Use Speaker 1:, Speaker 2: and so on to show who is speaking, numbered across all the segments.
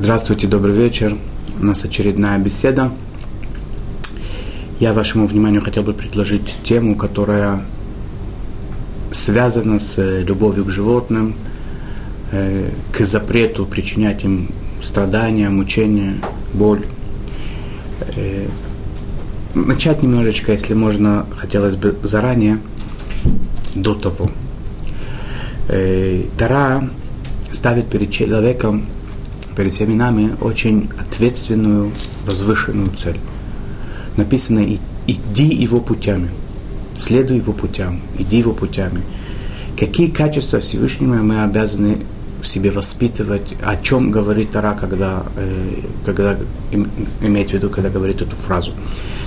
Speaker 1: Здравствуйте, добрый вечер. У нас очередная беседа. Я вашему вниманию хотел бы предложить тему, которая связана с любовью к животным, э, к запрету причинять им страдания, мучения, боль. Э, начать немножечко, если можно, хотелось бы заранее, до того. Э, Тара ставит перед человеком перед всеми нами очень ответственную, возвышенную цель. Написано «иди его путями», «следуй его путям», «иди его путями». Какие качества Всевышнего мы обязаны в себе воспитывать, о чем говорит Тара, когда, э, когда имеет в виду, когда говорит эту фразу.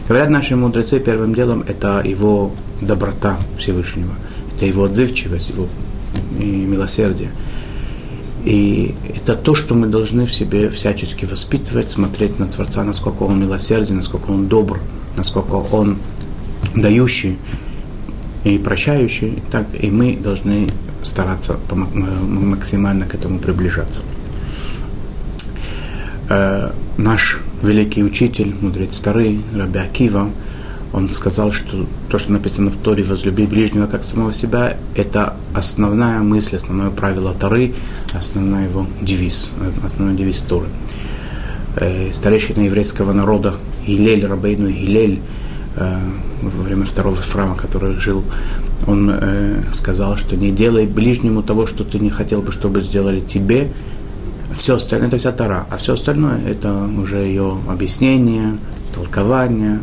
Speaker 1: Говорят наши мудрецы, первым делом это его доброта Всевышнего, это его отзывчивость, его и милосердие. И это то, что мы должны в себе всячески воспитывать, смотреть на Творца, насколько Он милосерден, насколько Он добр, насколько Он дающий и прощающий, так и мы должны стараться максимально к этому приближаться. Э, наш великий учитель, мудрец старый, Раби Акива, он сказал, что то, что написано в Торе «возлюби ближнего как самого себя», это основная мысль, основное правило Торы, основной его девиз, основной девиз Торы. Э, старейшина еврейского народа Илель, Рабейну Илель, э, во время второго храма, который жил, он э, сказал, что не делай ближнему того, что ты не хотел бы, чтобы сделали тебе. Все остальное, это вся Тора, а все остальное, это уже ее объяснение, толкование,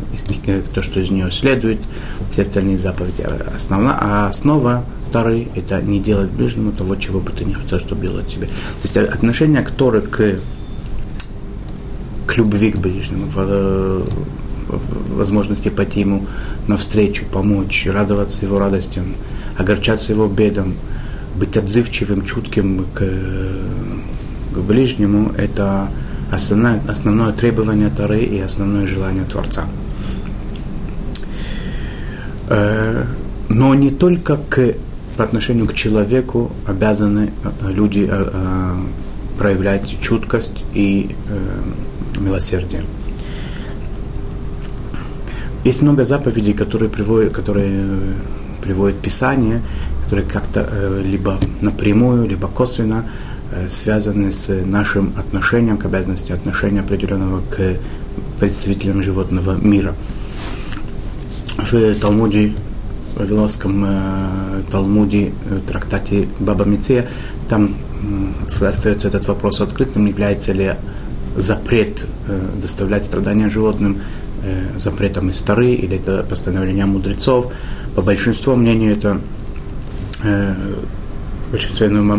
Speaker 1: то, что из нее следует, все остальные заповеди. Основна, а основа Тары – это не делать ближнему того, чего бы ты не хотел, чтобы делать тебе. То есть отношение Торы к, к любви к ближнему, в, в возможности пойти ему навстречу, помочь, радоваться его радостям, огорчаться его бедам, быть отзывчивым, чутким к, к ближнему – это основное, основное требование Тары и основное желание Творца. Э, но не только к, по отношению к человеку обязаны э, люди э, проявлять чуткость и милосердие. Есть много заповедей, которые приводят, которые приводит Писание, которые как-то либо напрямую, либо косвенно связаны с нашим отношением к обязанности, отношения определенного к представителям животного мира. В Талмуде, в Вавилонском э, Талмуде, в трактате Баба Миция, там э, остается этот вопрос открытым, является ли запрет э, доставлять страдания животным э, запретом из Тары, или это постановление мудрецов. По большинству мнению это э, большинственному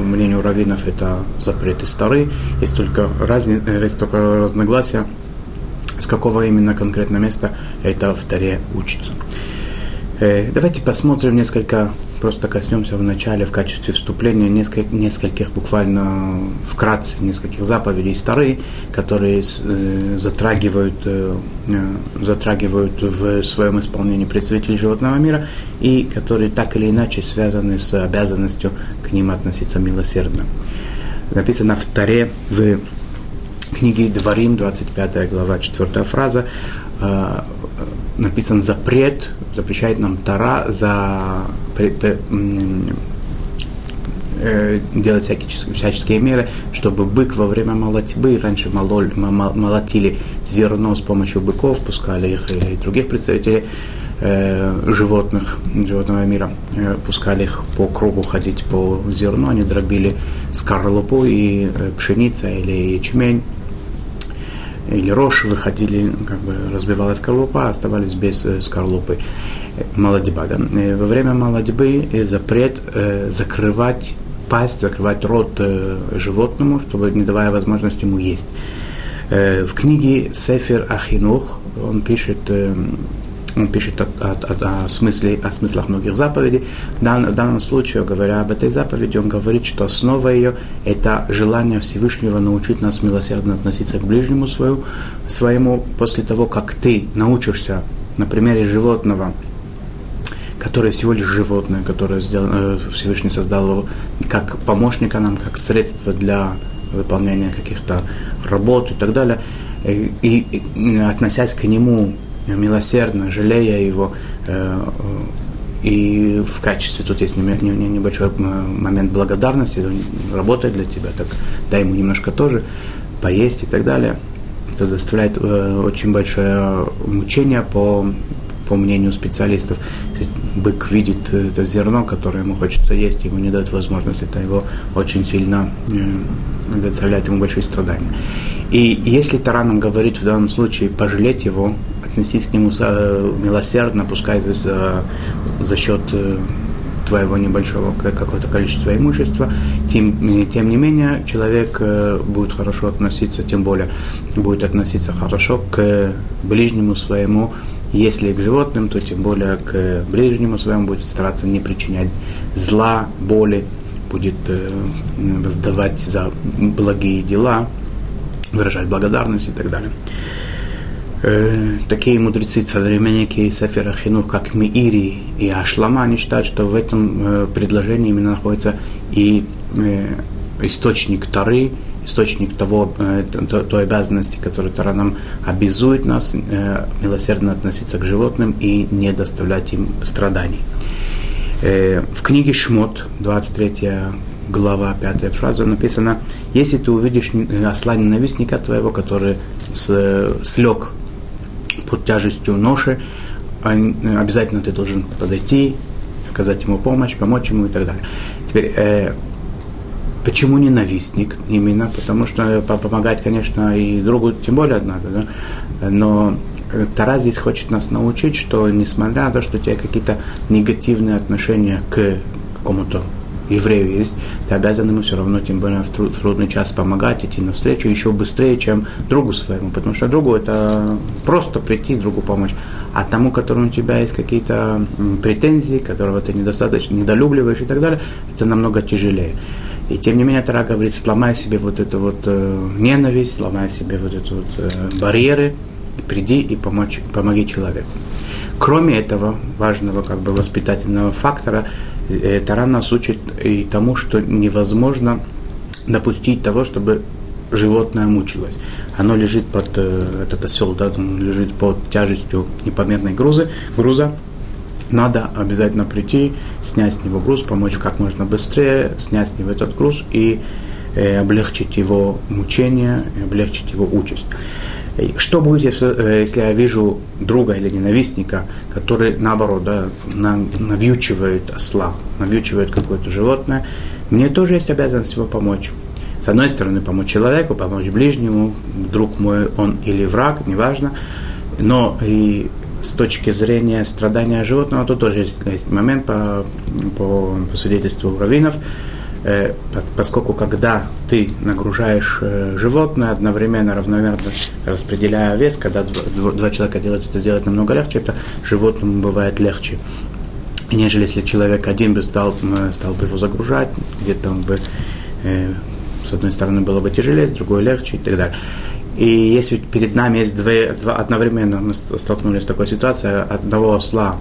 Speaker 1: мнению раввинов это запреты старые. Есть только, разни, э, есть только разногласия, с какого именно конкретно места это в Таре учится. Э, давайте посмотрим несколько просто коснемся в начале в качестве вступления нескольких, нескольких буквально вкратце, нескольких заповедей старые, которые э, затрагивают, э, затрагивают в своем исполнении представителей животного мира и которые так или иначе связаны с обязанностью к ним относиться милосердно. Написано в Таре в книге Дворим, 25 глава, 4 фраза, написан запрет, запрещает нам Тара за э, делать всякие, всяческие меры, чтобы бык во время молотьбы, раньше мололь, молотили зерно с помощью быков, пускали их и других представителей э, животных, животного мира, э, пускали их по кругу ходить по зерну, они дробили скорлупу и э, пшеница или ячмень, или рожь выходили, как бы разбивалась скорлупа, оставались без э, скорлупы молодьба. Да? Э, во время молодьбы запрет э, закрывать пасть, закрывать рот животному, чтобы не давая возможность ему есть. В книге Сефер Ахинух он пишет, э, он пишет о, о, о, смысле, о смыслах многих заповедей. Данном, в данном случае, говоря об этой заповеди, он говорит, что основа ее – это желание Всевышнего научить нас милосердно относиться к ближнему свою, своему после того, как ты научишься на примере животного которое всего лишь животное, которое сделано, э, Всевышний создал его как помощника нам, как средство для выполнения каких-то работ и так далее, и, и, и относясь к нему милосердно, жалея его, э, и в качестве, тут есть небольшой момент благодарности, он работает для тебя, так дай ему немножко тоже поесть и так далее. Это доставляет э, очень большое мучение по, по мнению специалистов. Бык видит это зерно, которое ему хочется есть, ему не дает возможности, это его очень сильно э, доставляет ему большие страдания. И если Тара нам говорит в данном случае пожалеть его, отнестись к нему э, милосердно, пускай за, за счет э, твоего небольшого какого-то количества имущества, тем, тем не менее человек э, будет хорошо относиться, тем более будет относиться хорошо к ближнему своему, если к животным, то тем более к ближнему своему будет стараться не причинять зла, боли, будет воздавать за благие дела, выражать благодарность и так далее. Э, такие мудрецы, современники Сефера Хинух, как Миири и Ашлама, они считают, что в этом э, предложении именно находится и э, источник Тары, источник того, той, той обязанности, которую Тара нам обязует нас милосердно относиться к животным и не доставлять им страданий. В книге Шмот, 23 глава, 5 фраза написано, если ты увидишь осла ненавистника твоего, который слег под тяжестью ноши, обязательно ты должен подойти, оказать ему помощь, помочь ему и так далее. Теперь, э, почему ненавистник? Именно потому что помогать, конечно, и другу тем более надо, да? но Тара здесь хочет нас научить, что несмотря на то, что у тебя какие-то негативные отношения к какому-то еврею есть, ты обязан ему все равно, тем более в, труд, в трудный час помогать, идти навстречу еще быстрее, чем другу своему, потому что другу это просто прийти, другу помочь. А тому, которому у тебя есть какие-то претензии, которого ты недостаточно недолюбливаешь и так далее, это намного тяжелее. И тем не менее Тара говорит, сломай себе вот эту вот э, ненависть, сломай себе вот эти вот э, барьеры, и приди и помочь, помоги человеку. Кроме этого важного как бы воспитательного фактора, Тара нас учит и тому, что невозможно допустить того, чтобы животное мучилось. Оно лежит под, э, этот осел, да, он лежит под тяжестью непомерной грузы, груза. Надо обязательно прийти, снять с него груз, помочь как можно быстрее, снять с него этот груз и э, облегчить его мучение, облегчить его участь. Что будет, если, э, если я вижу друга или ненавистника, который, наоборот, да, навьючивает осла, навьючивает какое-то животное, мне тоже есть обязанность его помочь. С одной стороны, помочь человеку, помочь ближнему, друг мой он или враг, неважно, но и с точки зрения страдания животного, тут тоже есть, момент по, по, по свидетельству раввинов, поскольку когда ты нагружаешь э, животное одновременно, равномерно распределяя вес, когда два человека делают это сделать намного легче, это животному бывает легче. Нежели если человек один бы стал, стал бы его загружать, где-то он бы э, с одной стороны было бы тяжелее, с другой легче и так далее. И если перед нами есть две, два, одновременно мы столкнулись с такой ситуацией, одного осла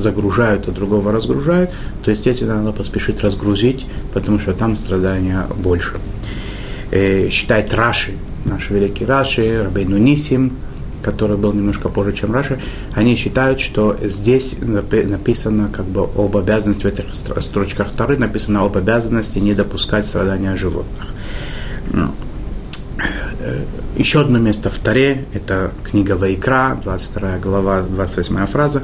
Speaker 1: загружают, а другого разгружают, то, естественно, надо поспешить разгрузить, потому что там страдания больше. Э, считает Раши, наш великий Раши, Рабейну Нисим, который был немножко позже, чем Раши, они считают, что здесь написано как бы об обязанности, в этих строчках Тары написано об обязанности не допускать страдания животных. Ну, э, еще одно место в Таре, это книга Вайкра, 22 глава, 28 фраза,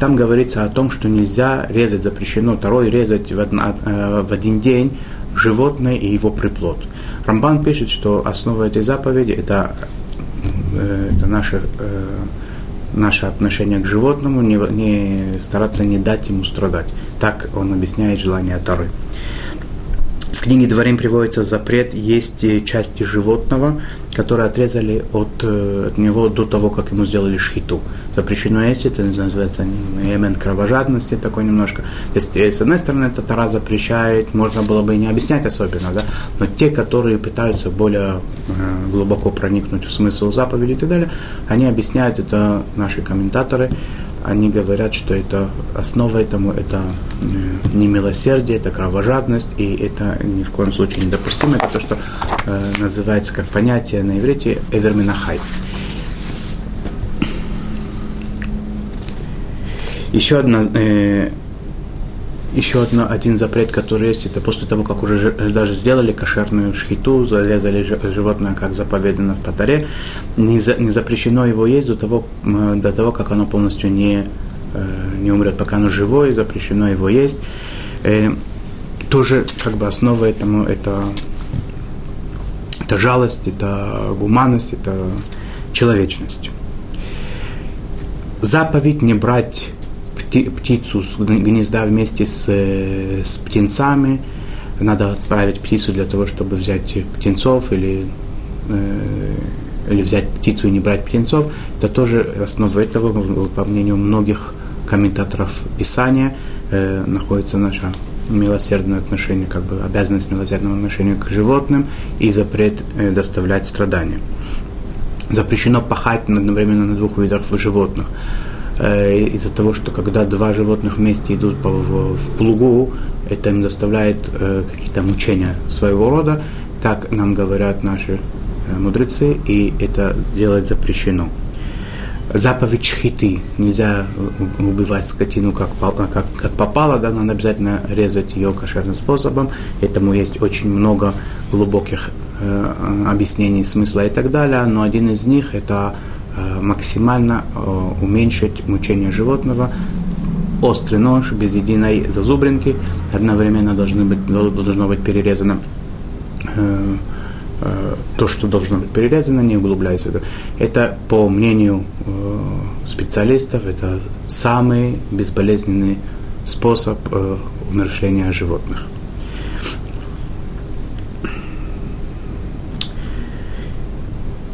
Speaker 1: там говорится о том, что нельзя резать, запрещено второй резать в, одна, э, в один день животное и его приплод. Рамбан пишет, что основа этой заповеди это, э, это наше, наше отношение к животному, не, не стараться не дать ему страдать. Так он объясняет желание Тары. В книге Дворим приводится запрет есть части животного, которые отрезали от, от него до того, как ему сделали шхиту запрещено есть, это называется элемент кровожадности такой немножко. То есть, э, с одной стороны, это Тара запрещает, можно было бы и не объяснять особенно, да, но те, которые пытаются более э, глубоко проникнуть в смысл заповеди и так далее, они объясняют это, наши комментаторы, они говорят, что это основа этому это э, не милосердие, это кровожадность, и это ни в коем случае недопустимо. Это то, что э, называется как понятие на иврите эверминахай. Еще одна э, еще одно, один запрет, который есть, это после того, как уже даже сделали кошерную шхиту, зарезали животное, как заповедано в Патаре, не, за, не запрещено его есть до того, до того, как оно полностью не, э, не умрет, пока оно живое, запрещено его есть. Э, тоже как бы основа этому это, это жалость, это гуманность, это человечность. Заповедь не брать птицу с гнезда вместе с, э, с птенцами. Надо отправить птицу для того, чтобы взять птенцов или, э, или взять птицу и не брать птенцов. Это тоже основа этого, по мнению многих комментаторов Писания, э, находится наша милосердное отношение, как бы обязанность милосердного отношения к животным и запрет э, доставлять страдания. Запрещено пахать одновременно на двух видах животных. Э, из-за того, что когда два животных вместе идут по, в, плугу, это им доставляет э, какие-то мучения своего рода. Так нам говорят наши э, мудрецы, и это делать запрещено. Заповедь шхиты. Нельзя убивать скотину как, как, как попало, да, надо обязательно резать ее кошерным способом. Этому есть очень много глубоких э, объяснений смысла и так далее, но один из них это максимально э, уменьшить мучение животного. Острый нож без единой зазубринки одновременно должны быть, должно быть перерезано э, то, что должно быть перерезано, не углубляясь в это. Это, по мнению специалистов, это самый безболезненный способ умершления животных.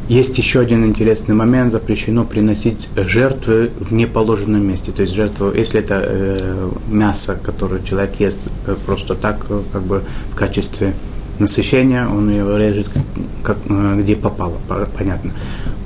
Speaker 1: Есть еще один интересный момент, запрещено приносить жертвы в неположенном месте. То есть жертву, если это э, мясо, которое человек ест э, просто так, э, как бы в качестве насыщения, он его режет как, э, где попало, понятно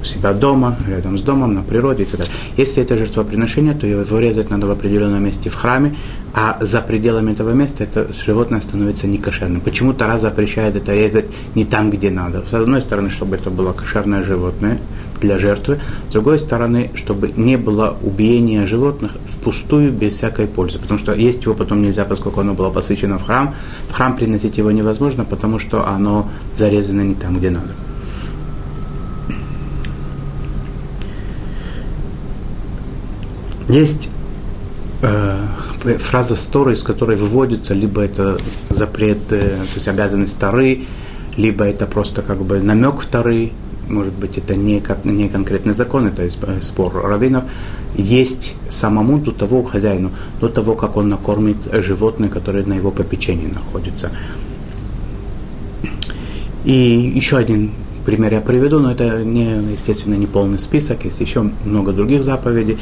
Speaker 1: у себя дома, рядом с домом, на природе и так далее. Если это жертвоприношение, то его резать надо в определенном месте в храме, а за пределами этого места это животное становится некошерным. Почему Тара запрещает это резать не там, где надо? С одной стороны, чтобы это было кошерное животное для жертвы, с другой стороны, чтобы не было убиения животных впустую, без всякой пользы. Потому что есть его потом нельзя, поскольку оно было посвящено в храм. В храм приносить его невозможно, потому что оно зарезано не там, где надо. Есть э, фраза Сторы, из которой выводится либо это запрет, э, то есть обязанность Торы, либо это просто как бы намек в Торы, может быть, это не, не конкретный закон, это спор раввинов, есть самому до того хозяину, до того, как он накормит животное, которое на его попечении находится. И еще один пример я приведу, но это, не, естественно, не полный список, есть еще много других заповедей.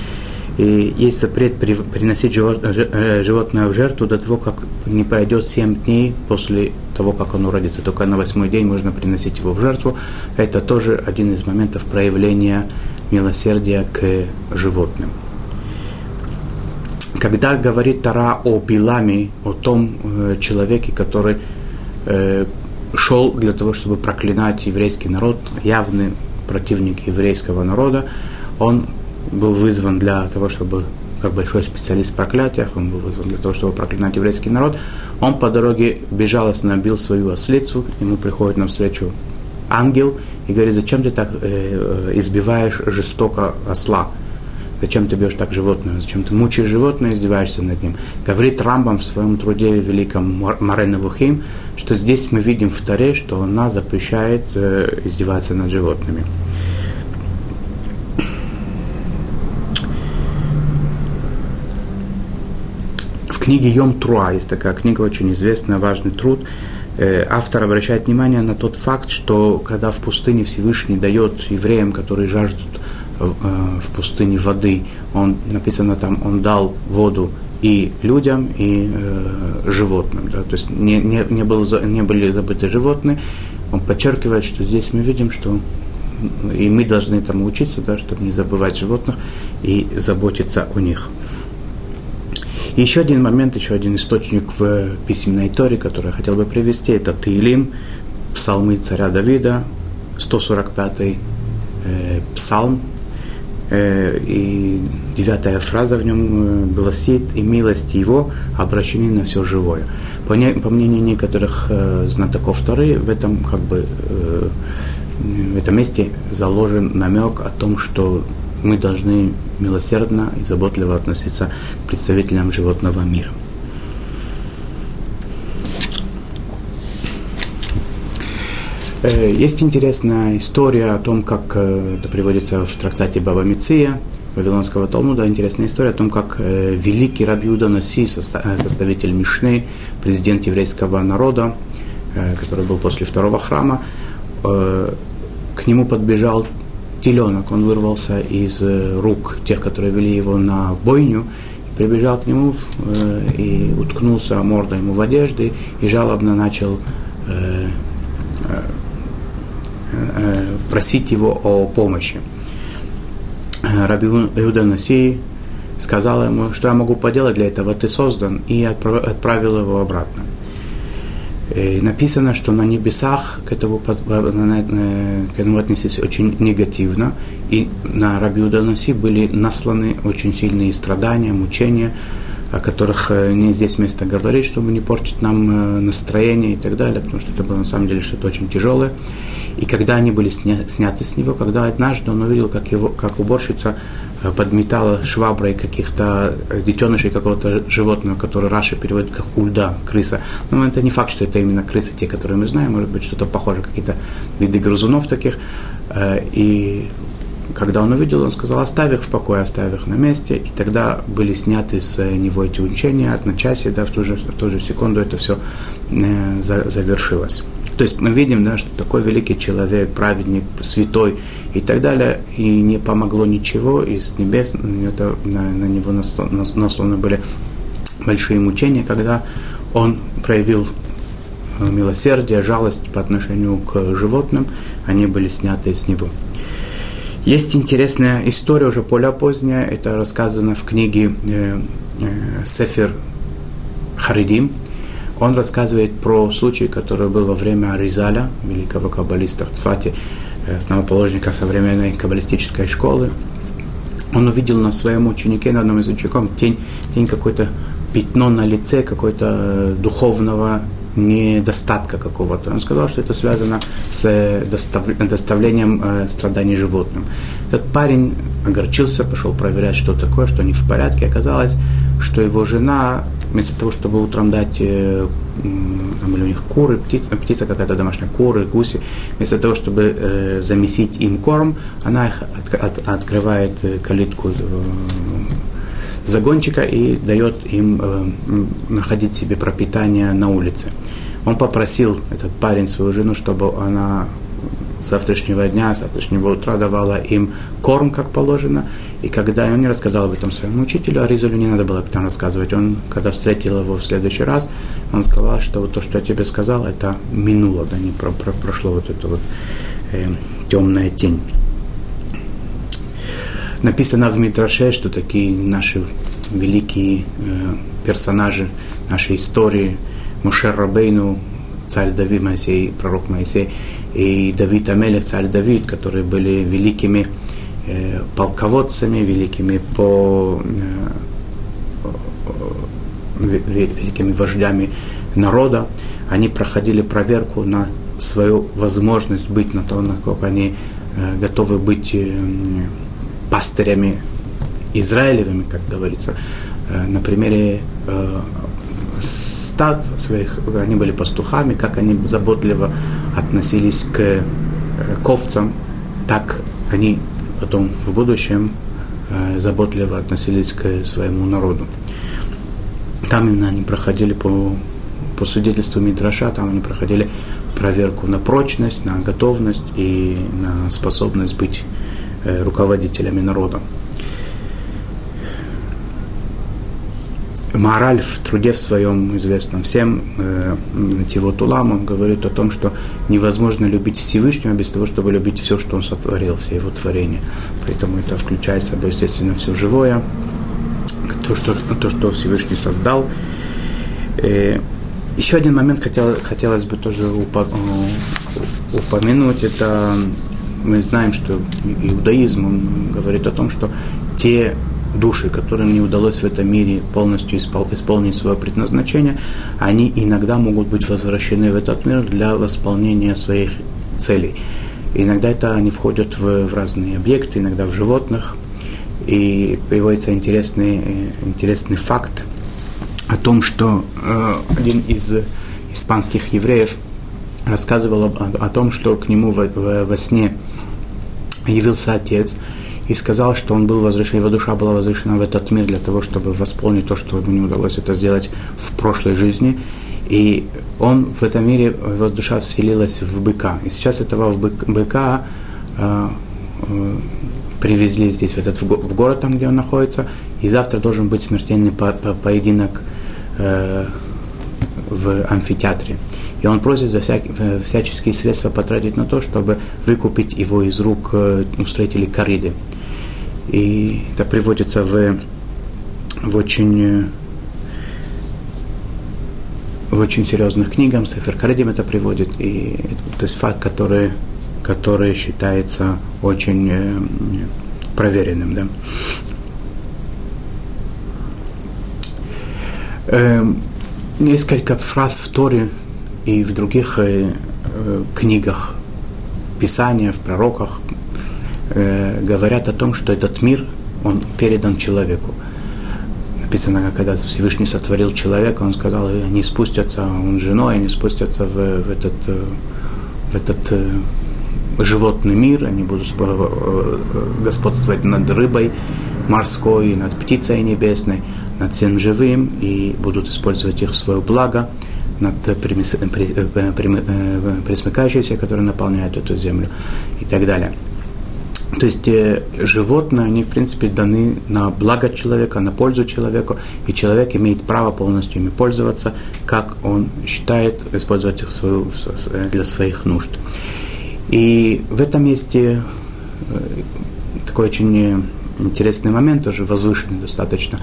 Speaker 1: И есть запрет приносить э, животное в жертву до того, как не пройдет 7 дней после того, как оно родится. Только на восьмой день можно приносить его в жертву. Это тоже один из моментов проявления милосердия к животным. Когда говорит Тара о Биламе, о том э, человеке, который э, шел для того, чтобы проклинать еврейский народ, явный противник еврейского народа, он был вызван для того, чтобы, как большой специалист в проклятиях, он был вызван для того, чтобы проклинать еврейский народ, он по дороге безжалостно бил свою ослицу, ему приходит навстречу ангел и говорит, зачем ты так э, избиваешь жестоко осла? Зачем ты бьешь так животное? Зачем ты мучаешь животное и издеваешься над ним? Говорит Рамбам в своем труде великом Марена Вухим, что здесь мы видим в Таре, что она запрещает э, издеваться над животными. Книге Йом Труа есть такая книга, очень известная, важный труд. Э, автор обращает внимание на тот факт, что когда в пустыне Всевышний дает евреям, которые жаждут э, в пустыне воды, он написано там, он дал воду и людям, и э, животным. Да? То есть не, не, не, было, не были забыты животные. Он подчеркивает, что здесь мы видим, что и мы должны этому учиться, да, чтобы не забывать животных и заботиться о них. Еще один момент, еще один источник в письменной Торе, который я хотел бы привести, это Таилим, псалмы царя Давида, 145-й э, псалм, э, и девятая фраза в нем э, гласит «И милости его обращены на все живое». По, не, по мнению некоторых э, знатоков Торы, в этом как бы э, в этом месте заложен намек о том, что мы должны милосердно и заботливо относиться к представителям животного мира. Э, есть интересная история о том, как э, это приводится в трактате Баба Миция, Вавилонского Талмуда, интересная история о том, как э, великий Рабиуда Наси, составитель Мишны, президент еврейского народа, который был после второго храма, к нему подбежал теленок, он вырвался из рук тех, которые вели его на бойню, прибежал к нему и уткнулся мордой ему в одежды и жалобно начал Э, просить его о помощи. Э, Раби Иуда Наси сказал ему, что я могу поделать для этого, ты создан, и отправил его обратно. И написано, что на небесах к этому, к этому отнеслись очень негативно, и на Раби Наси были насланы очень сильные страдания, мучения, о которых э, не здесь место говорить, чтобы не портить нам настроение и так далее, потому что это было на самом деле что-то очень тяжелое. И когда они были сня, сняты с него, когда однажды он увидел, как, его, как уборщица э, подметала шваброй каких-то э, детенышей какого-то животного, которое Раша переводит как ульда, крыса. Но это не факт, что это именно крысы, те, которые мы знаем, может быть, что-то похоже, какие-то виды грызунов таких. Э, и когда он увидел, он сказал, оставь их в покое, оставь их на месте. И тогда были сняты с него эти учения, одночасье, да, в ту же, в ту же секунду это все завершилось. То есть мы видим, да, что такой великий человек, праведник, святой и так далее, и не помогло ничего, и с небес это, на, на него насланы были большие мучения, когда он проявил э, милосердие, жалость по отношению к животным, они были сняты с него. Есть интересная история, уже более поздняя, это рассказано в книге э, э, Сефер Харидим, он рассказывает про случай, который был во время Аризаля, великого каббалиста в Цфате, э, основоположника современной каббалистической школы. Он увидел на своем ученике, на одном из учеников, тень, тень какой-то пятно на лице, какой-то э, духовного недостатка какого-то. Он сказал, что это связано с э, доставлением э, страданий животным. Этот парень огорчился, пошел проверять, что такое, что не в порядке. Оказалось, что его жена вместо того, чтобы утром дать э, там были у них куры, птица, птица какая-то домашняя, куры, гуси, вместо того, чтобы э, замесить им корм, она их от, от, открывает э, калитку э, загончика и дает им э, находить себе пропитание на улице. Он попросил, этот парень, свою жену, чтобы она завтрашнего дня, завтрашнего утра давала им корм, как положено. И когда он не рассказал об этом своему учителю, а Ризулю не надо было об этом рассказывать. Он, когда встретил его в следующий раз, он сказал, что вот то, что я тебе сказал, это минуло, да, не про, про, прошло вот это вот э, темная тень. Написано в Митраше, что такие наши великие э, персонажи нашей истории, Мушер Рабейну, царь Давид Моисей, пророк Моисей, и Давид Амелех, царь Давид, которые были великими э, полководцами, великими по э, великими вождями народа, они проходили проверку на свою возможность быть на то, насколько они э, готовы быть э, пастырями Израилевыми, как говорится. Э, на примере э, стад своих, они были пастухами, как они заботливо относились к э, ковцам, так они потом в будущем э, заботливо относились к своему народу. Там именно они проходили по, по свидетельству Мидраша, там они проходили проверку на прочность, на готовность и на способность быть э, руководителями народа. Мораль в труде в своем известном всем, э, он говорит о том, что невозможно любить Всевышнего без того, чтобы любить все, что он сотворил, все его творения. Поэтому это включает в собой, естественно, все живое, то, что, то, что Всевышний создал. Э, еще один момент хотел, хотелось бы тоже упо, э, упомянуть, это мы знаем, что иудаизм говорит о том, что те души, которым не удалось в этом мире полностью исполнить свое предназначение, они иногда могут быть возвращены в этот мир для восполнения своих целей. иногда это они входят в, в разные объекты, иногда в животных. И приводится интересный, интересный факт о том, что э, один из испанских евреев рассказывал о, о том, что к нему во, во, во сне явился отец – и сказал, что он был возвращен, его душа была возвращена в этот мир для того, чтобы восполнить то, что ему не удалось это сделать в прошлой жизни. И он в этом мире, его душа вселилась в быка. И сейчас этого быка э, э, привезли здесь, в этот в город, там, где он находится, и завтра должен быть смертельный по по поединок э, в амфитеатре. И он просит за всяк, э, всяческие средства потратить на то, чтобы выкупить его из рук э, устроителей кориды. И это приводится в, в очень в очень серьезных книгах, Сефер Каридим это приводит, и то есть факт, который, который считается очень э, проверенным. Да. Э, несколько фраз в Торе и в других э, э, книгах, Писания, в пророках э, говорят о том, что этот мир, он передан человеку. Написано, когда Всевышний сотворил человека, он сказал, они спустятся, он женой, они спустятся в, в этот, э, в этот э, животный мир, они будут э, господствовать над рыбой морской, над птицей небесной, над всем живым, и будут использовать их в свое благо, над пресмыкающимся, которые наполняют эту землю и так далее. То есть э, животные, они, в принципе, даны на благо человека, на пользу человеку, и человек имеет право полностью ими пользоваться, как он считает, использовать их свою, для своих нужд. И в этом месте э, такой очень интересный момент, тоже возвышенный достаточно,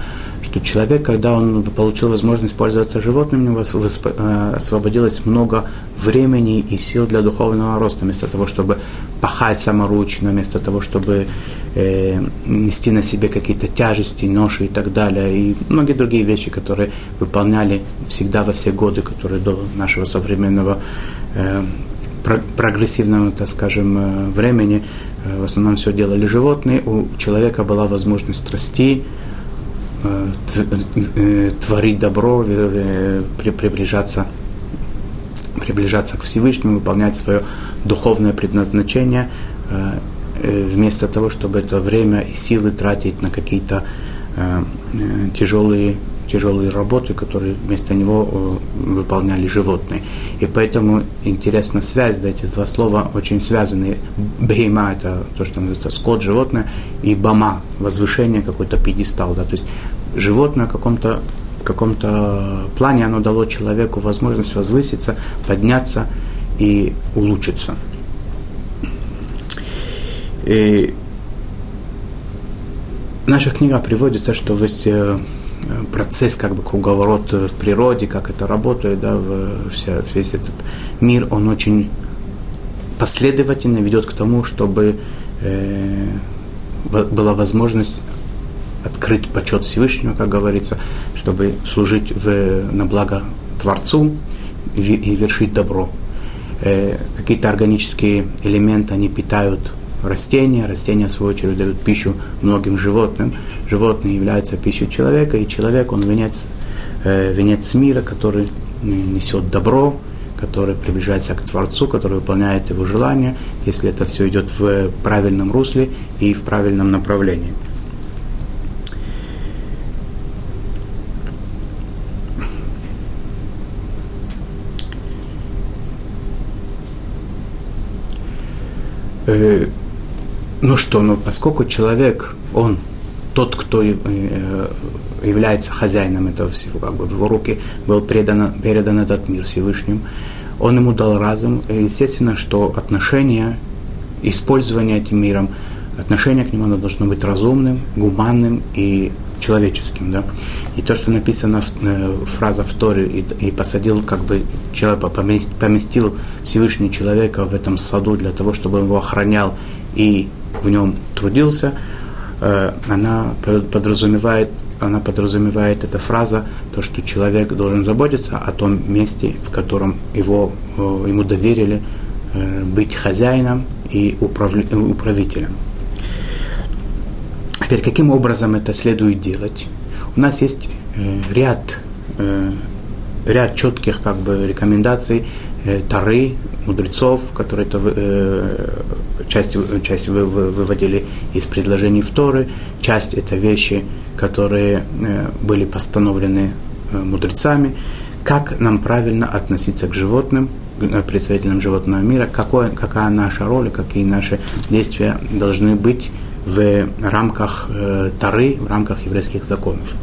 Speaker 1: что человек, когда он получил возможность пользоваться животными, у него э, освободилось много времени и сил для духовного роста, вместо того, чтобы пахать саморучно, вместо того, чтобы э, нести на себе какие-то тяжести, ноши и так далее, и многие другие вещи, которые выполняли всегда во все годы, которые до нашего современного э, прогрессивного, так скажем, э, времени, э, в основном все делали животные, у человека была возможность расти, творить добро, приближаться, приближаться к Всевышнему, выполнять свое духовное предназначение, вместо того, чтобы это время и силы тратить на какие-то тяжелые тяжелые работы, которые вместо него э, выполняли животные. И поэтому интересна связь, да, эти два слова очень связаны. Бейма – это то, что называется скот, животное, и бама – возвышение, какой-то пьедестал. Да, то есть животное в каком-то каком-то плане оно дало человеку возможность возвыситься, подняться и улучшиться. И в наших книгах приводится, что весь процесс, как бы круговорот в природе, как это работает, да, вся, весь этот мир, он очень последовательно ведет к тому, чтобы э, была возможность открыть почет Всевышнего, как говорится, чтобы служить в, на благо Творцу и, и вершить добро. Э, какие-то органические элементы, они питают растения, растения, в свою очередь, дают пищу многим животным. Животные являются пищей человека, и человек, он венец, э, венец мира, который э, несет добро, который приближается к Творцу, который выполняет его желания, если это все идет в правильном русле и в правильном направлении. Э, ну что, ну поскольку человек, он тот, кто э, является хозяином этого всего, как бы в его руки был предан, передан этот мир Всевышним. Он ему дал разум. И естественно, что отношение, использование этим миром, отношение к нему оно должно быть разумным, гуманным и человеческим, да. И то, что написано э, фраза в Торе, и, и посадил, как бы, человека, поместил Всевышний человека в этом саду для того, чтобы он его охранял и в нем трудился, э, она подразумевает, она подразумевает эта фраза, то, что человек должен заботиться о том месте, в котором его, э, ему доверили э, быть хозяином и управителем. Теперь, каким образом это следует делать? У нас есть ряд, ряд четких как бы, рекомендаций Тары, мудрецов, которые это часть, часть вы, вы, выводили из предложений в Торы, часть это вещи, которые э, были постановлены э, мудрецами, как нам правильно относиться к животным, к представителям животного мира, какой, какая наша роль, какие наши действия должны быть в рамках э, Тары, в рамках еврейских законов.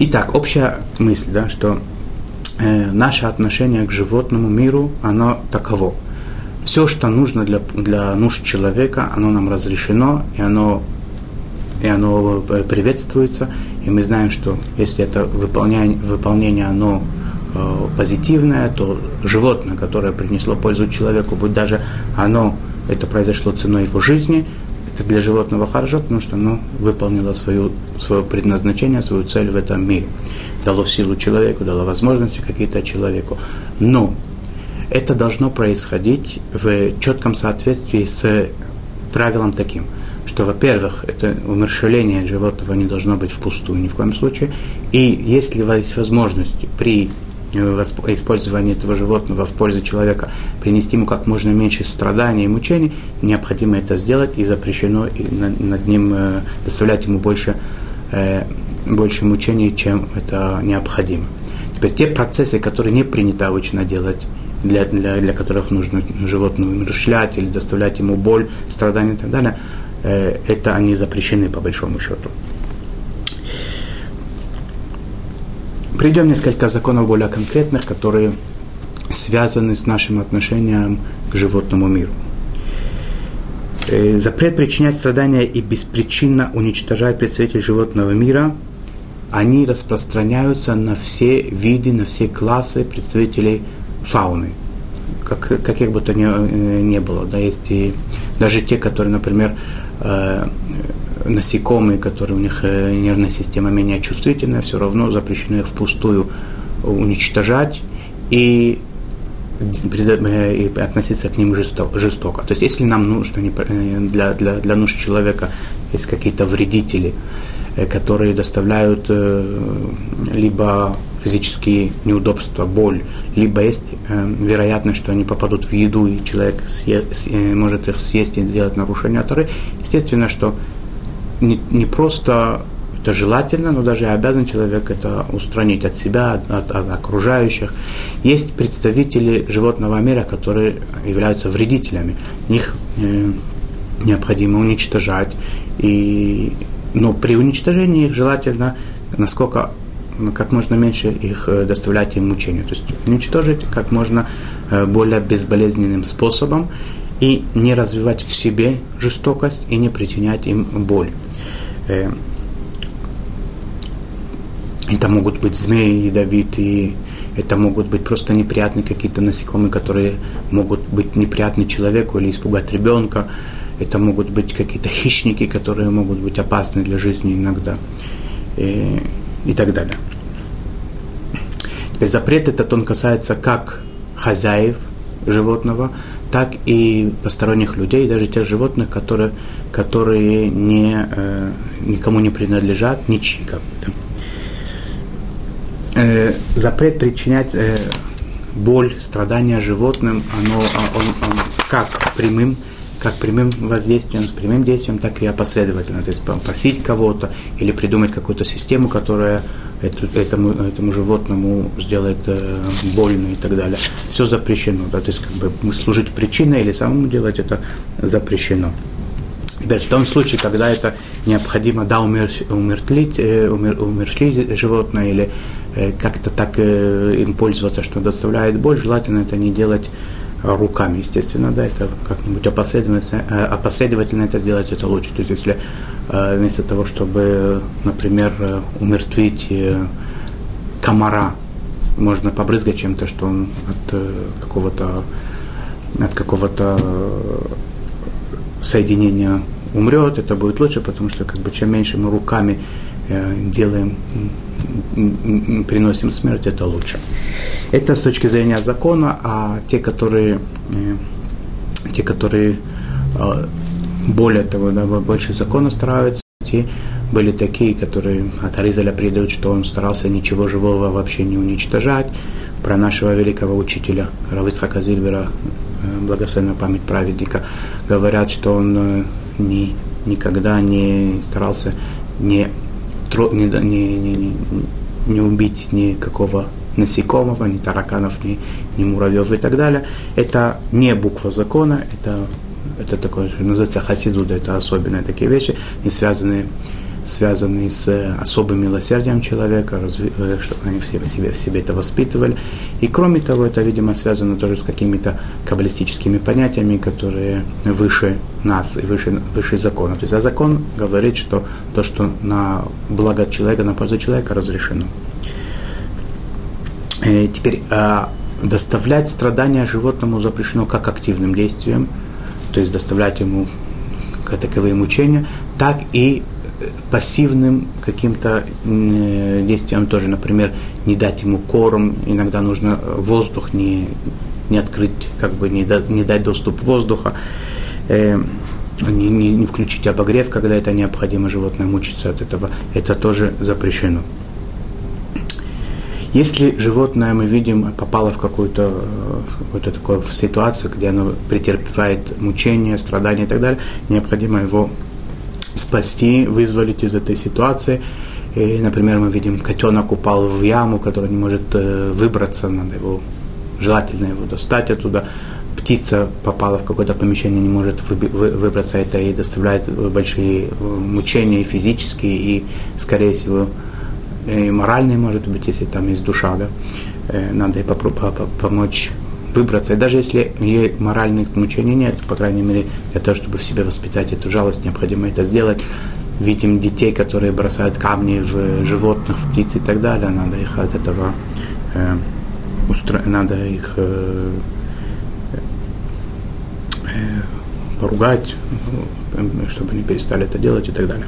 Speaker 1: Итак, общая мысль, да, что э, наше отношение к животному миру, оно таково. Все, что нужно для, для нужд человека, оно нам разрешено, и оно, и оно э, приветствуется. И мы знаем, что если это выполнение, выполнение оно э, позитивное, то животное, которое принесло пользу человеку, будет даже оно, это произошло ценой его жизни, это для животного хорошо, потому что оно выполнило свою, свое предназначение, свою цель в этом мире дало силу человеку, дало возможности какие-то человеку. Но это должно происходить в четком соответствии с правилом таким, что, во-первых, это умершеление животного не должно быть впустую ни в коем случае, и если есть возможность при э, использовании этого животного в пользу человека, принести ему как можно меньше страданий и мучений, необходимо это сделать и запрещено над ним э, доставлять ему больше э, больше мучений, чем это необходимо. Теперь те процессы, которые не принято обычно делать, для, для, для которых нужно животное умерщвлять или доставлять ему боль, страдания и так далее, э, это они запрещены по большому счету. Придем несколько законов более конкретных, которые связаны с нашим отношением к животному миру. Э, запрет причинять страдания и беспричинно уничтожать представителей животного мира – они распространяются на все виды, на все классы представителей фауны, как, каких бы то ни, э, ни было. Да, есть и даже те, которые, например, э, насекомые, которые у них э, нервная система менее чувствительная, все равно запрещено их впустую уничтожать и, э, и относиться к ним жестоко, жестоко. То есть, если нам нужно для, для, для нужд человека есть какие-то вредители, которые доставляют либо физические неудобства, боль, либо есть э, вероятность, что они попадут в еду, и человек съе, может их съесть и сделать нарушение Торы. Естественно, что не, не просто это желательно, но даже обязан человек это устранить от себя, от, от, от окружающих. Есть представители животного мира, которые являются вредителями. Их э, необходимо уничтожать. И но при уничтожении их желательно, насколько как можно меньше их э, доставлять им мучению. То есть уничтожить как можно э, более безболезненным способом и не развивать в себе жестокость и не причинять им боль. Э, это могут быть змеи ядовитые, это могут быть просто неприятные какие-то насекомые, которые могут быть неприятны человеку или испугать ребенка это могут быть какие-то хищники, которые могут быть опасны для жизни иногда и, и так далее. Теперь запрет этот он касается как хозяев животного, так и посторонних людей, даже тех животных, которые, которые не, э, никому не принадлежат, ничьи. Как бы, э, запрет причинять э, боль, страдания животным, оно, он, он как прямым, как прямым воздействием, с прямым действием, так и опосредованно. То есть попросить кого-то или придумать какую-то систему, которая эту, этому, этому животному сделает э, больно и так далее. Все запрещено. Да? То есть как бы служить причиной или самому делать это запрещено. Теперь в том случае, когда это необходимо, да, умертвить, э, умер, умершлить животное или э, как-то так э, им пользоваться, что доставляет боль, желательно это не делать руками, естественно, да, это как-нибудь опосредованно, опосредовательно это сделать, это лучше. То есть, если вместо того, чтобы, например, умертвить комара, можно побрызгать чем-то, что он от какого-то от какого-то соединения умрет, это будет лучше, потому что как бы чем меньше мы руками э, делаем, приносим смерть, это лучше. Это с точки зрения закона, а те, которые, э, те, которые э, более того, да, больше закона стараются, те были такие, которые от Аризаля предают, что он старался ничего живого вообще не уничтожать. Про нашего великого учителя Равицхака Зильбера, благословенная память праведника, говорят, что он ни, никогда не старался не, не, не, не, не убить никакого насекомого, ни тараканов, ни, ни муравьев и так далее. Это не буква закона, это, это такое, называется хасидуда, это особенные такие вещи, не связанные связанные с особым милосердием человека, э, чтобы они все в себе, в себе это воспитывали. И кроме того, это, видимо, связано тоже с какими-то каббалистическими понятиями, которые выше нас и выше, выше закона. То есть а закон говорит, что то, что на благо человека, на пользу человека разрешено. И э, теперь а, доставлять страдания животному запрещено как активным действием, то есть доставлять ему таковые мучения, так и пассивным каким-то э, действием тоже, например, не дать ему корм, иногда нужно воздух не, не открыть, как бы не, дать, не дать доступ воздуха, э, не, не, не включить обогрев, когда это необходимо, животное мучится от этого, это тоже запрещено. Если животное, мы видим, попало в какую-то в какую-то такую ситуацию, где оно претерпевает мучения, страдания и так далее, необходимо его спасти, вызволить из этой ситуации. И, например, мы видим, котенок упал в яму, который не может э, выбраться, надо его, желательно его достать оттуда. Птица попала в какое-то помещение, не может выбраться, это и доставляет большие э, мучения и физические, и, скорее всего, и моральные, может быть, если там есть душа, да, э, надо ей помочь выбраться. И даже если ей моральных мучений нет, по крайней мере, для того, чтобы в себе воспитать эту жалость, необходимо это сделать. Видим детей, которые бросают камни в животных, в птиц и так далее. Надо их от этого э, устро... надо их э, э, поругать, чтобы они перестали это делать и так далее.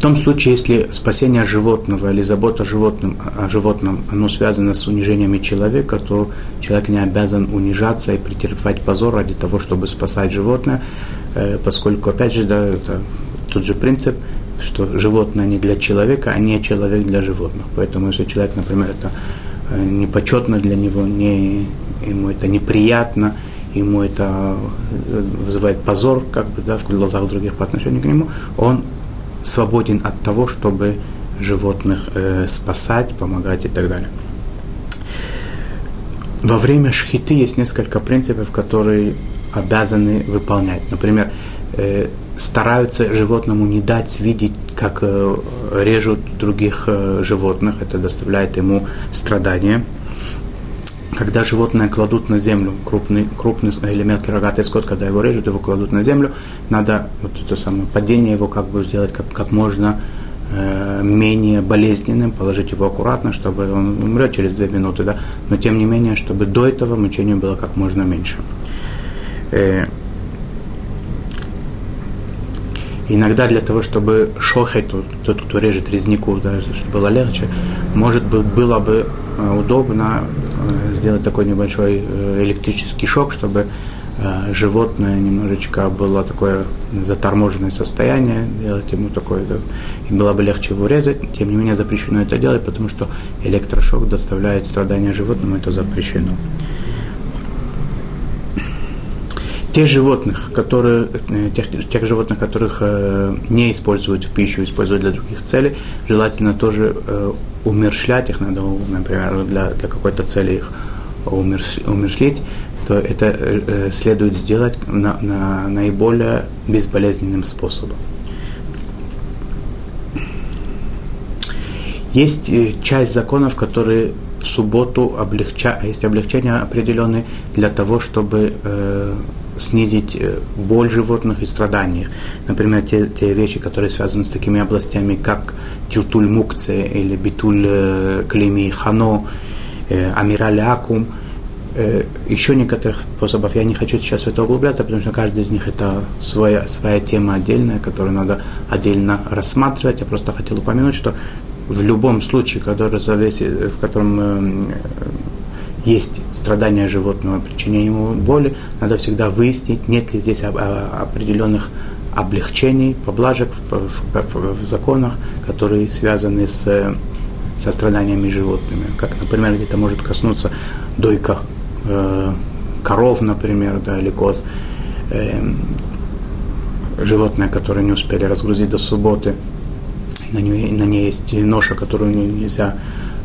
Speaker 1: В том случае, если спасение животного или забота о животном, о животном оно связано с унижениями человека, то человек не обязан унижаться и претерпевать позор ради того, чтобы спасать животное, э, поскольку, опять же, да, это тот же принцип, что животное не для человека, а не человек для животных. Поэтому, если человек, например, это э, непочетно для него, не, ему это неприятно, ему это э, вызывает позор, как бы, да, в глазах других по отношению к нему, он свободен от того, чтобы животных э, спасать, помогать и так далее. Во время шхиты есть несколько принципов, которые обязаны выполнять. Например, э, стараются животному не дать видеть, как э, режут других э, животных, это доставляет ему страдания когда животное кладут на землю, крупный, крупный или мелкий рогатый скот, когда его режут, его кладут на землю, надо вот это самое падение его как бы сделать как, как можно э, менее болезненным, положить его аккуратно, чтобы он умрет через две минуты, да, но тем не менее, чтобы до этого мучения было как можно меньше. Э, Иногда для того, чтобы шохать, тот, кто режет резнику, да, чтобы было легче, может быть, было бы э, удобно сделать такой небольшой э, электрический шок, чтобы животное немножечко было такое заторможенное состояние, делать ему такое, и было бы легче его резать. Тем не менее, запрещено это делать, потому что электрошок доставляет страдания животному, это запрещено. тех животных, которые, э, тех, тех животных, которых э, не используют в пищу, используют для других целей, желательно тоже э, умершлять их, надо, например, для, для какой-то цели их умершлить, то это э, следует сделать на, на наиболее безболезненным способом. Есть э, часть законов, которые в субботу облегча... есть облегчения определенные для того, чтобы э, снизить э, боль животных и страдания. Например, те, те вещи, которые связаны с такими областями, как тилтуль мукце или битуль э, клеми хано, э, амираль акум, еще некоторых способов. Я не хочу сейчас в это углубляться, потому что каждый из них это своя, своя тема отдельная, которую надо отдельно рассматривать. Я просто хотел упомянуть, что в любом случае, который зависит, в котором э, есть страдания животного, причинение ему боли, надо всегда выяснить, нет ли здесь определенных облегчений, поблажек в, в, в, в законах, которые связаны с, со страданиями животными. Как, например, где-то может коснуться дойка э, коров, например, да, или коз, э, животное, которое не успели разгрузить до субботы. На ней, на ней есть ноша, которую нельзя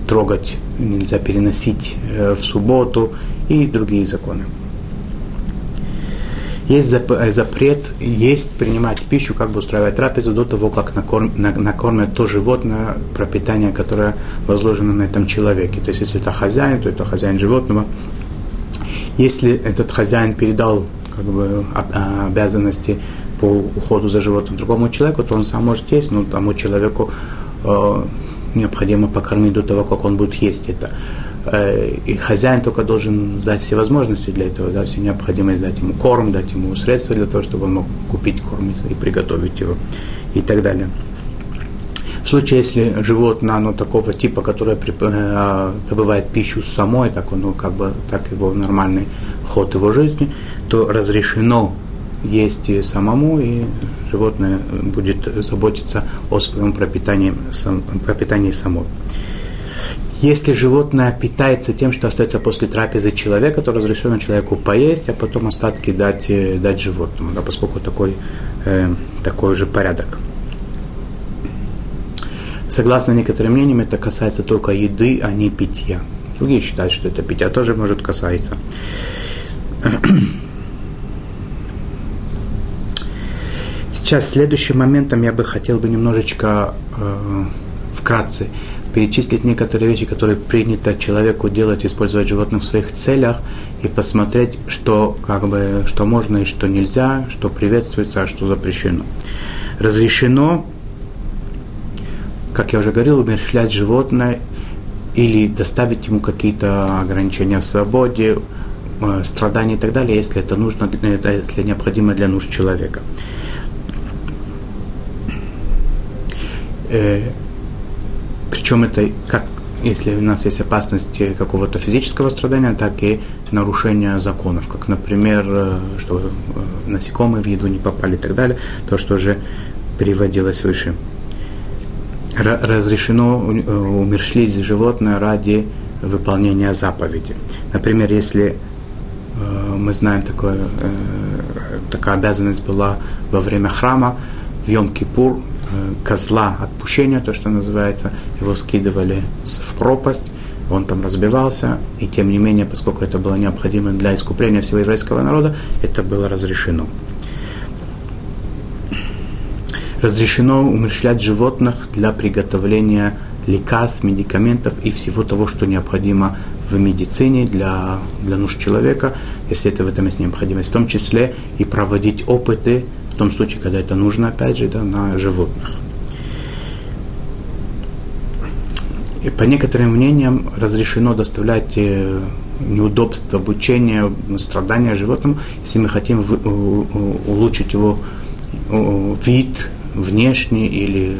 Speaker 1: трогать, нельзя переносить э, в субботу и другие законы. Есть э, запрет есть принимать пищу, как бы устраивать трапезу до того, как накорм, накормят то животное, пропитание, которое возложено на этом человеке. То есть, если это хозяин, то это хозяин животного. Если этот хозяин передал как бы, обязанности по уходу за животным другому человеку, то он сам может есть, но тому человеку э, необходимо покормить до того, как он будет есть это. Э, и хозяин только должен дать все возможности для этого, да, все необходимость дать ему корм, дать ему средства для того, чтобы он мог купить корм и приготовить его и так далее. В случае, если животное, оно такого типа, которое э, добывает пищу самой, так оно как бы, так его нормальный ход его жизни, то разрешено есть и самому, и животное будет заботиться о своем пропитании, пропитании само. Если животное питается тем, что остается после трапезы человека, то разрешено человеку поесть, а потом остатки дать, э, дать животному, да, поскольку такой, э, такой же порядок. Согласно некоторым мнениям, это касается только еды, а не питья. Другие считают, что это питья тоже может касаться. Сейчас следующим моментом я бы хотел бы немножечко э, вкратце перечислить некоторые вещи, которые принято человеку делать, использовать животных в своих целях, и посмотреть, что, как бы, что можно и что нельзя, что приветствуется, а что запрещено. Разрешено, как я уже говорил, умерщвлять животное или доставить ему какие-то ограничения в свободе, э, страдания и так далее, если это нужно, если необходимо для нужд человека. Э, причем это как если у нас есть опасность какого-то физического страдания, так и нарушения законов, как, например, э, что э, насекомые в еду не попали и так далее, то, что уже приводилось выше. Разрешено умершлить животное ради выполнения заповеди. Например, если мы знаем, такое, такая обязанность была во время храма, в Йом-Кипур Э, козла отпущения, то, что называется, его скидывали в пропасть, он там разбивался, и тем не менее, поскольку это было необходимо для искупления всего еврейского народа, это было разрешено. Разрешено умерщвлять животных для приготовления лекарств, медикаментов и всего того, что необходимо в медицине для, для нужд человека, если это в этом есть необходимость, в том числе и проводить опыты в том случае, когда это нужно, опять же, да, на животных. И по некоторым мнениям разрешено доставлять э, неудобства обучения, страдания животному, если мы хотим улучшить его вид внешний или,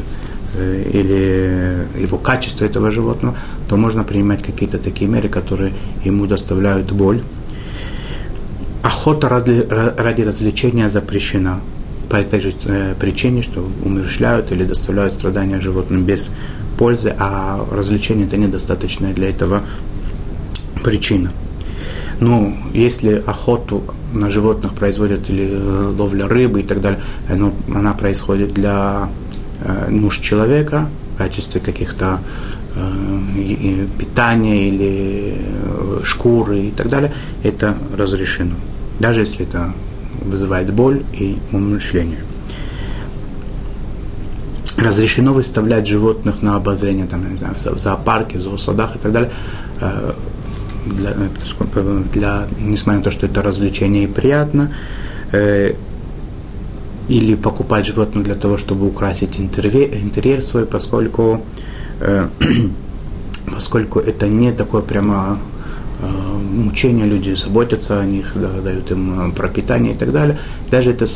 Speaker 1: э, или его качество этого животного, то можно принимать какие-то такие меры, которые ему доставляют боль. Охота ради, ради развлечения запрещена по этой же э, причине, что умерщвляют или доставляют страдания животным без пользы, а развлечение это недостаточная для этого причина. Ну, если охоту на животных производят или э, ловля рыбы и так далее, оно, она происходит для э, нужд человека в качестве каких-то э, питания или шкуры и так далее, это разрешено. Даже если это вызывает боль и умышление. Разрешено выставлять животных на обозрение, там, не знаю, в зоопарке, в зоосадах и так далее, для, для, несмотря на то, что это развлечение и приятно, или покупать животных для того, чтобы украсить интерьер, интерьер свой, поскольку, э, поскольку это не такое прямо э, мучение, люди заботятся о них, да, дают им э, пропитание и так далее. Даже это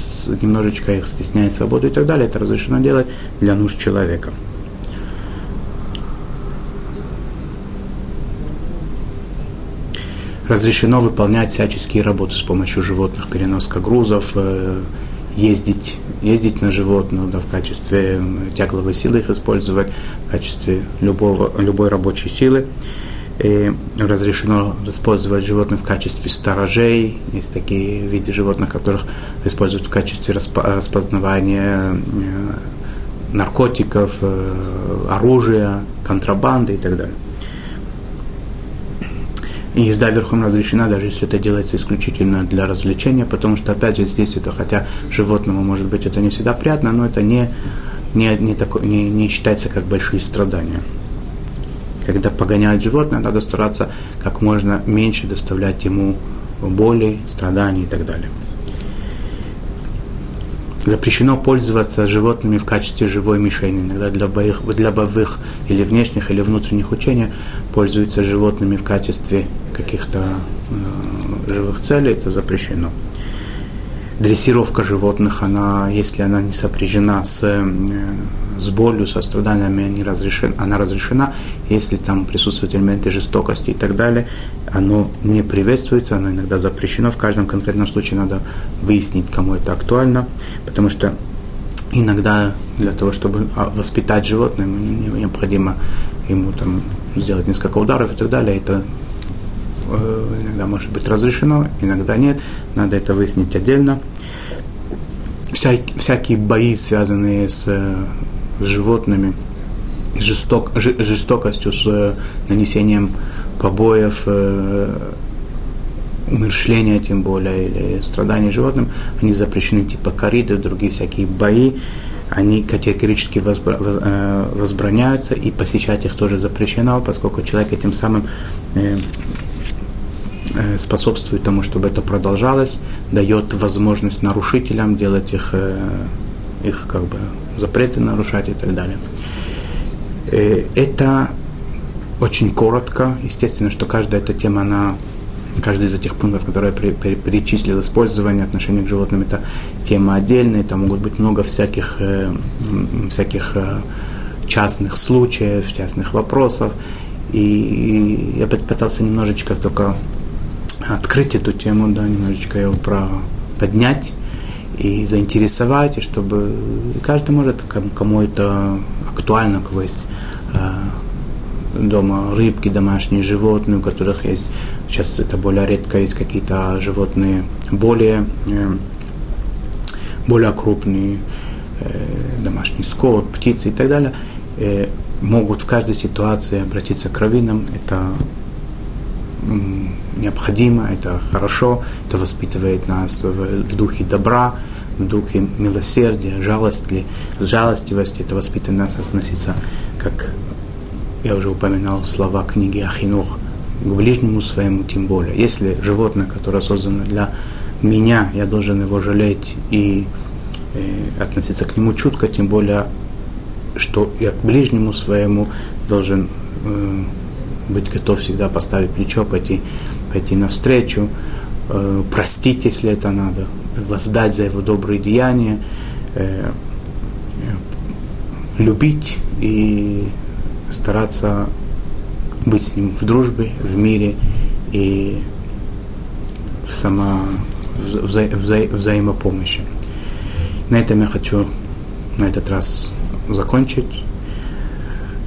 Speaker 1: немножечко их стесняет свободу и так далее, это разрешено делать для нужд человека. Разрешено выполнять всяческие работы с помощью животных, переноска грузов, э, ездить, ездить на животных, да, в качестве тягловой силы их использовать, в качестве любого, любой рабочей силы. И разрешено использовать животных в качестве сторожей. Есть такие виды животных, которых используют в качестве распознавания э, наркотиков, э, оружия, контрабанды и так далее. И езда верхом разрешена, даже если это делается исключительно для развлечения, потому что, опять же, здесь это, хотя животному, может быть, это не всегда приятно, но это не, не, не, тако, не, не считается как большие страдания. Когда погоняют животное, надо стараться как можно меньше доставлять ему боли, страданий и так далее. Запрещено пользоваться животными в качестве живой мишени. Иногда для боевых, для боевых или внешних, или внутренних учений пользуются животными в качестве каких-то э, живых целей, это запрещено. Дрессировка животных, она, если она не сопряжена с, э, с болью, со страданиями, не разрешена, она разрешена. Если там присутствуют элементы жестокости и так далее, оно не приветствуется, оно иногда запрещено. В каждом конкретном случае надо выяснить, кому это актуально, потому что иногда для того, чтобы а, воспитать животное, необходимо ему там сделать несколько ударов и так далее. Это э, иногда может быть разрешено, иногда нет. Надо это выяснить отдельно. Вся, всякие бои, связанные с, с животными, жесток, жестокостью, с э, нанесением побоев, э, умершления тем более, или страданий животным, они запрещены, типа кориды, другие всякие бои, они категорически э, возбраняются, и посещать их тоже запрещено, поскольку человек этим самым способствует тому, чтобы это продолжалось, дает возможность нарушителям делать их, их как бы запреты нарушать и так далее. Это очень коротко. Естественно, что каждая эта тема, она, каждый из этих пунктов, которые я перечислил, использование, отношения к животным, это тема отдельная, там могут быть много всяких, э, всяких э, частных случаев, частных вопросов. И я пытался немножечко только открыть эту тему, да, немножечко ее про поднять и заинтересовать, и чтобы каждый может, кому это актуально, у кого есть э, дома рыбки, домашние животные, у которых есть, сейчас это более редко, есть какие-то животные более, э, более крупные, э, домашний скот, птицы и так далее, могут в каждой ситуации обратиться к раввинам. Это необходимо, это хорошо, это воспитывает нас в, духе добра, духе милосердия, жалости, жалостивости, это воспитывает нас относиться как я уже упоминал слова книги Ахинух, к ближнему своему тем более. Если животное, которое создано для меня, я должен его жалеть и э, относиться к нему чутко, тем более, что я к ближнему своему должен э, быть готов всегда поставить плечо, пойти, пойти навстречу, э, простить, если это надо, воздать за его добрые деяния, э, э любить и стараться быть с ним в дружбе, в мире и в само, вза, вза, взаимопомощи. На этом я хочу на этот раз закончить.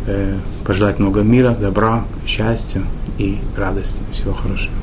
Speaker 1: Э, пожелать много мира, добра, счастья и радости. Всего хорошего.